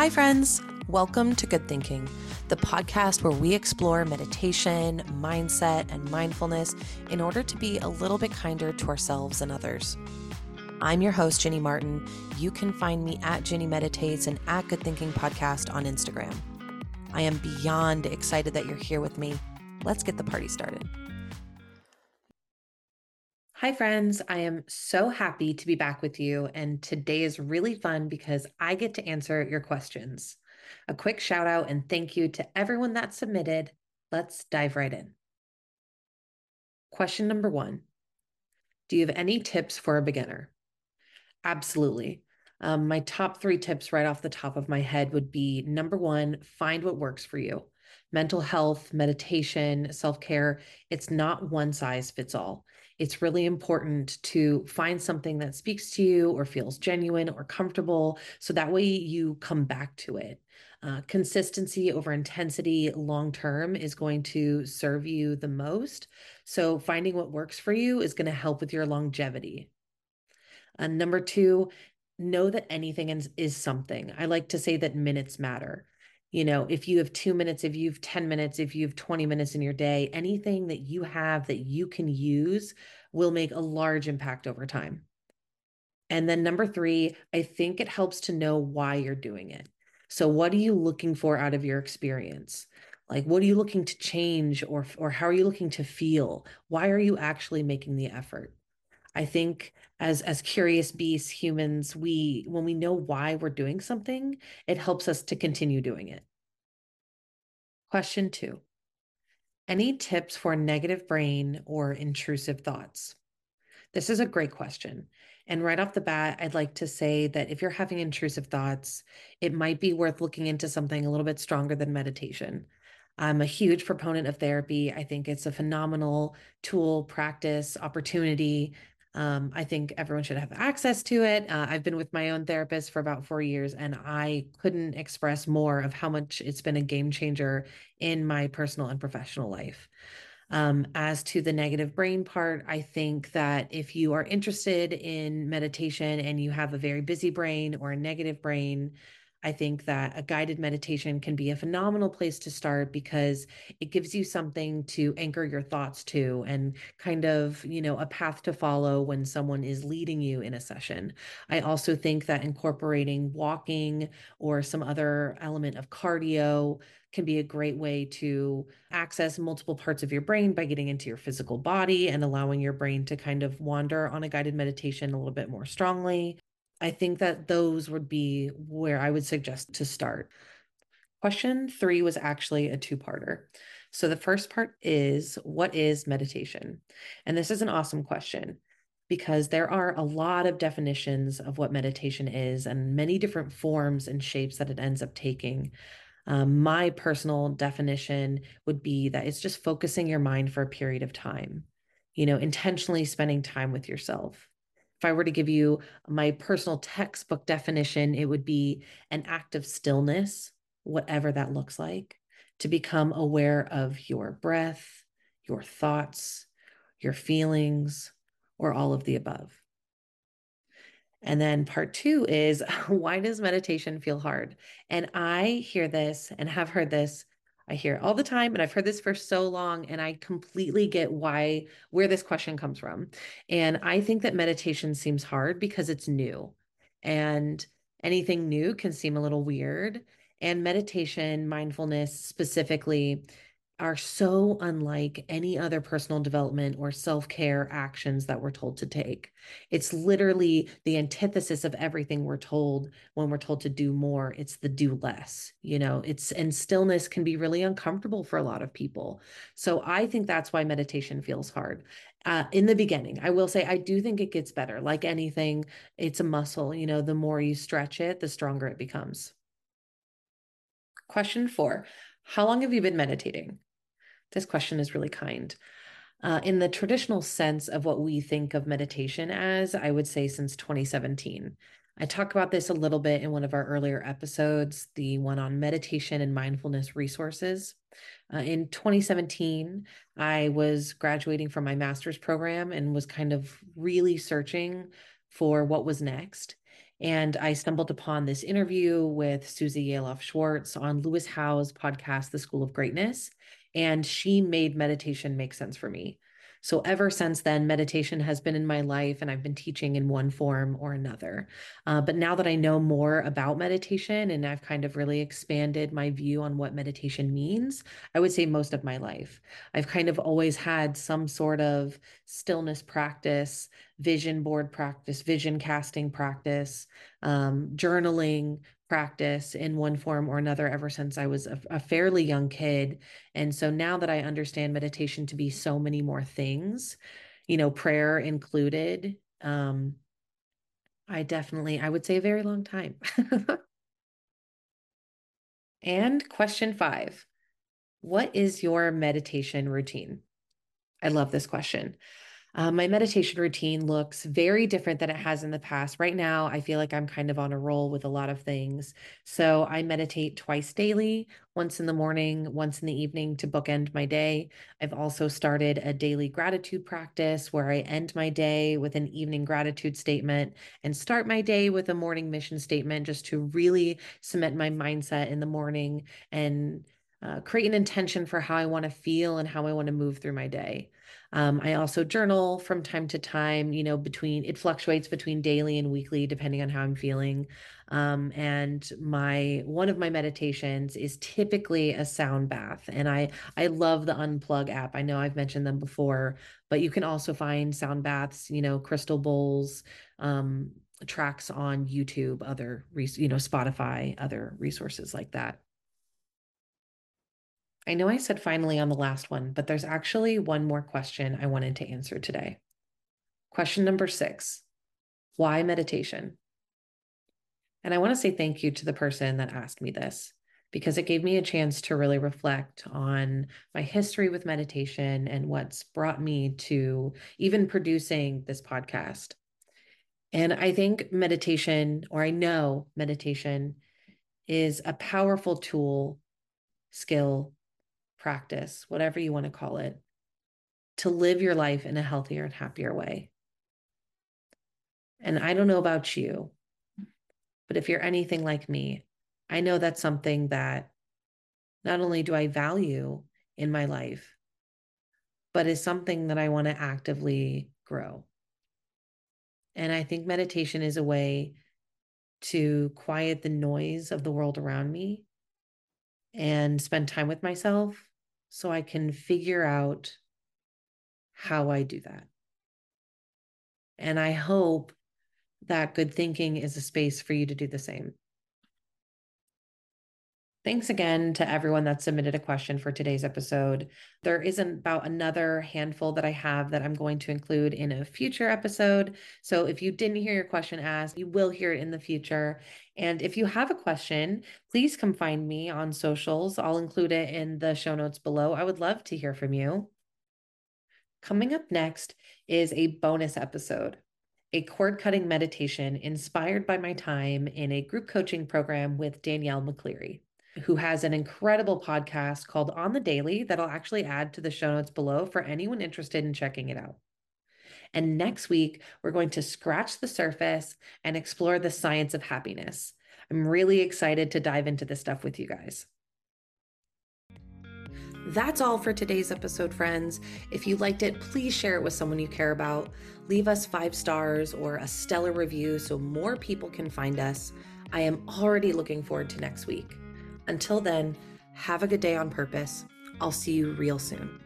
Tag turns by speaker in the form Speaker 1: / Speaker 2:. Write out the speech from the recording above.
Speaker 1: Hi, friends. Welcome to Good Thinking, the podcast where we explore meditation, mindset, and mindfulness in order to be a little bit kinder to ourselves and others. I'm your host, Ginny Martin. You can find me at Ginny Meditates and at Good Thinking Podcast on Instagram. I am beyond excited that you're here with me. Let's get the party started. Hi, friends. I am so happy to be back with you. And today is really fun because I get to answer your questions. A quick shout out and thank you to everyone that submitted. Let's dive right in. Question number one Do you have any tips for a beginner? Absolutely. Um, my top three tips right off the top of my head would be number one, find what works for you. Mental health, meditation, self care, it's not one size fits all it's really important to find something that speaks to you or feels genuine or comfortable. So that way you come back to it. Uh, consistency over intensity long term is going to serve you the most. So finding what works for you is going to help with your longevity. Uh, number two, know that anything is, is something. I like to say that minutes matter you know if you have two minutes if you have 10 minutes if you have 20 minutes in your day anything that you have that you can use will make a large impact over time. And then number three i think it helps to know why you're doing it. So what are you looking for out of your experience? Like what are you looking to change or or how are you looking to feel? Why are you actually making the effort I think as as curious beasts, humans, we when we know why we're doing something, it helps us to continue doing it. Question 2. Any tips for negative brain or intrusive thoughts? This is a great question. And right off the bat, I'd like to say that if you're having intrusive thoughts, it might be worth looking into something a little bit stronger than meditation. I'm a huge proponent of therapy. I think it's a phenomenal tool, practice, opportunity um, I think everyone should have access to it. Uh, I've been with my own therapist for about four years, and I couldn't express more of how much it's been a game changer in my personal and professional life. Um, as to the negative brain part, I think that if you are interested in meditation and you have a very busy brain or a negative brain, I think that a guided meditation can be a phenomenal place to start because it gives you something to anchor your thoughts to and kind of, you know, a path to follow when someone is leading you in a session. I also think that incorporating walking or some other element of cardio can be a great way to access multiple parts of your brain by getting into your physical body and allowing your brain to kind of wander on a guided meditation a little bit more strongly. I think that those would be where I would suggest to start. Question three was actually a two parter. So the first part is what is meditation? And this is an awesome question because there are a lot of definitions of what meditation is and many different forms and shapes that it ends up taking. Um, my personal definition would be that it's just focusing your mind for a period of time, you know, intentionally spending time with yourself if I were to give you my personal textbook definition, it would be an act of stillness, whatever that looks like, to become aware of your breath, your thoughts, your feelings, or all of the above. And then part two is why does meditation feel hard? And I hear this and have heard this I hear it all the time, and I've heard this for so long, and I completely get why, where this question comes from. And I think that meditation seems hard because it's new, and anything new can seem a little weird. And meditation, mindfulness specifically, are so unlike any other personal development or self care actions that we're told to take. It's literally the antithesis of everything we're told when we're told to do more. It's the do less, you know, it's and stillness can be really uncomfortable for a lot of people. So I think that's why meditation feels hard. Uh, in the beginning, I will say I do think it gets better. Like anything, it's a muscle, you know, the more you stretch it, the stronger it becomes. Question four How long have you been meditating? This question is really kind. Uh, in the traditional sense of what we think of meditation as, I would say since 2017. I talk about this a little bit in one of our earlier episodes, the one on meditation and mindfulness resources. Uh, in 2017, I was graduating from my master's program and was kind of really searching for what was next. And I stumbled upon this interview with Susie Yalof Schwartz on Lewis Howes' podcast, The School of Greatness. And she made meditation make sense for me. So ever since then, meditation has been in my life and I've been teaching in one form or another. Uh, but now that I know more about meditation and I've kind of really expanded my view on what meditation means, I would say most of my life, I've kind of always had some sort of stillness practice, vision board practice, vision casting practice, um, journaling, practice in one form or another ever since I was a, a, fairly young kid. And so now that I understand meditation to be so many more things, you know, prayer included, um, I definitely, I would say a very long time. and question five What is your meditation routine? I love this question. Uh, my meditation routine looks very different than it has in the past. Right now, I feel like I'm kind of on a roll with a lot of things. So I meditate twice daily, once in the morning, once in the evening to bookend my day. I've also started a daily gratitude practice where I end my day with an evening gratitude statement and start my day with a morning mission statement just to really cement my mindset in the morning and uh, create an intention for how I want to feel and how I want to move through my day. Um, I also journal from time to time, you know, between it fluctuates between daily and weekly, depending on how I'm feeling. Um, and my one of my meditations is typically a sound bath. And I I love the Unplug app. I know I've mentioned them before, but you can also find sound baths, you know, crystal bowls, um, tracks on YouTube, other you know, Spotify, other resources like that. I know I said finally on the last one, but there's actually one more question I wanted to answer today. Question number six Why meditation? And I want to say thank you to the person that asked me this because it gave me a chance to really reflect on my history with meditation and what's brought me to even producing this podcast. And I think meditation, or I know meditation, is a powerful tool, skill, practice, whatever you want to call it, to live your life in a healthier and happier way. And I don't know about you, but if you're anything like me, I know that's something that not only do I value in my life, but is something that I want to actively grow. And I think meditation is a way to quiet the noise of the world around me and spend time with myself so I can figure out how I do that. And I hope that good thinking is a space for you to do the same. Thanks again to everyone that submitted a question for today's episode. There is about another handful that I have that I'm going to include in a future episode. So if you didn't hear your question asked, you will hear it in the future. And if you have a question, please come find me on socials. I'll include it in the show notes below. I would love to hear from you. Coming up next is a bonus episode a cord cutting meditation inspired by my time in a group coaching program with Danielle McCleerey who has an incredible podcast called On the Daily that I'll actually add to the show notes below for anyone interested in checking it out. And next week, we're going to scratch the surface and explore the science of happiness. I'm really excited to dive into this stuff with you guys. That's all for today's episode, friends. If you liked it, please share it with someone you care about. Leave us five stars or a stellar review so more people can find us. I am already looking forward to next week. Until then, have a good day on purpose. I'll see you real soon.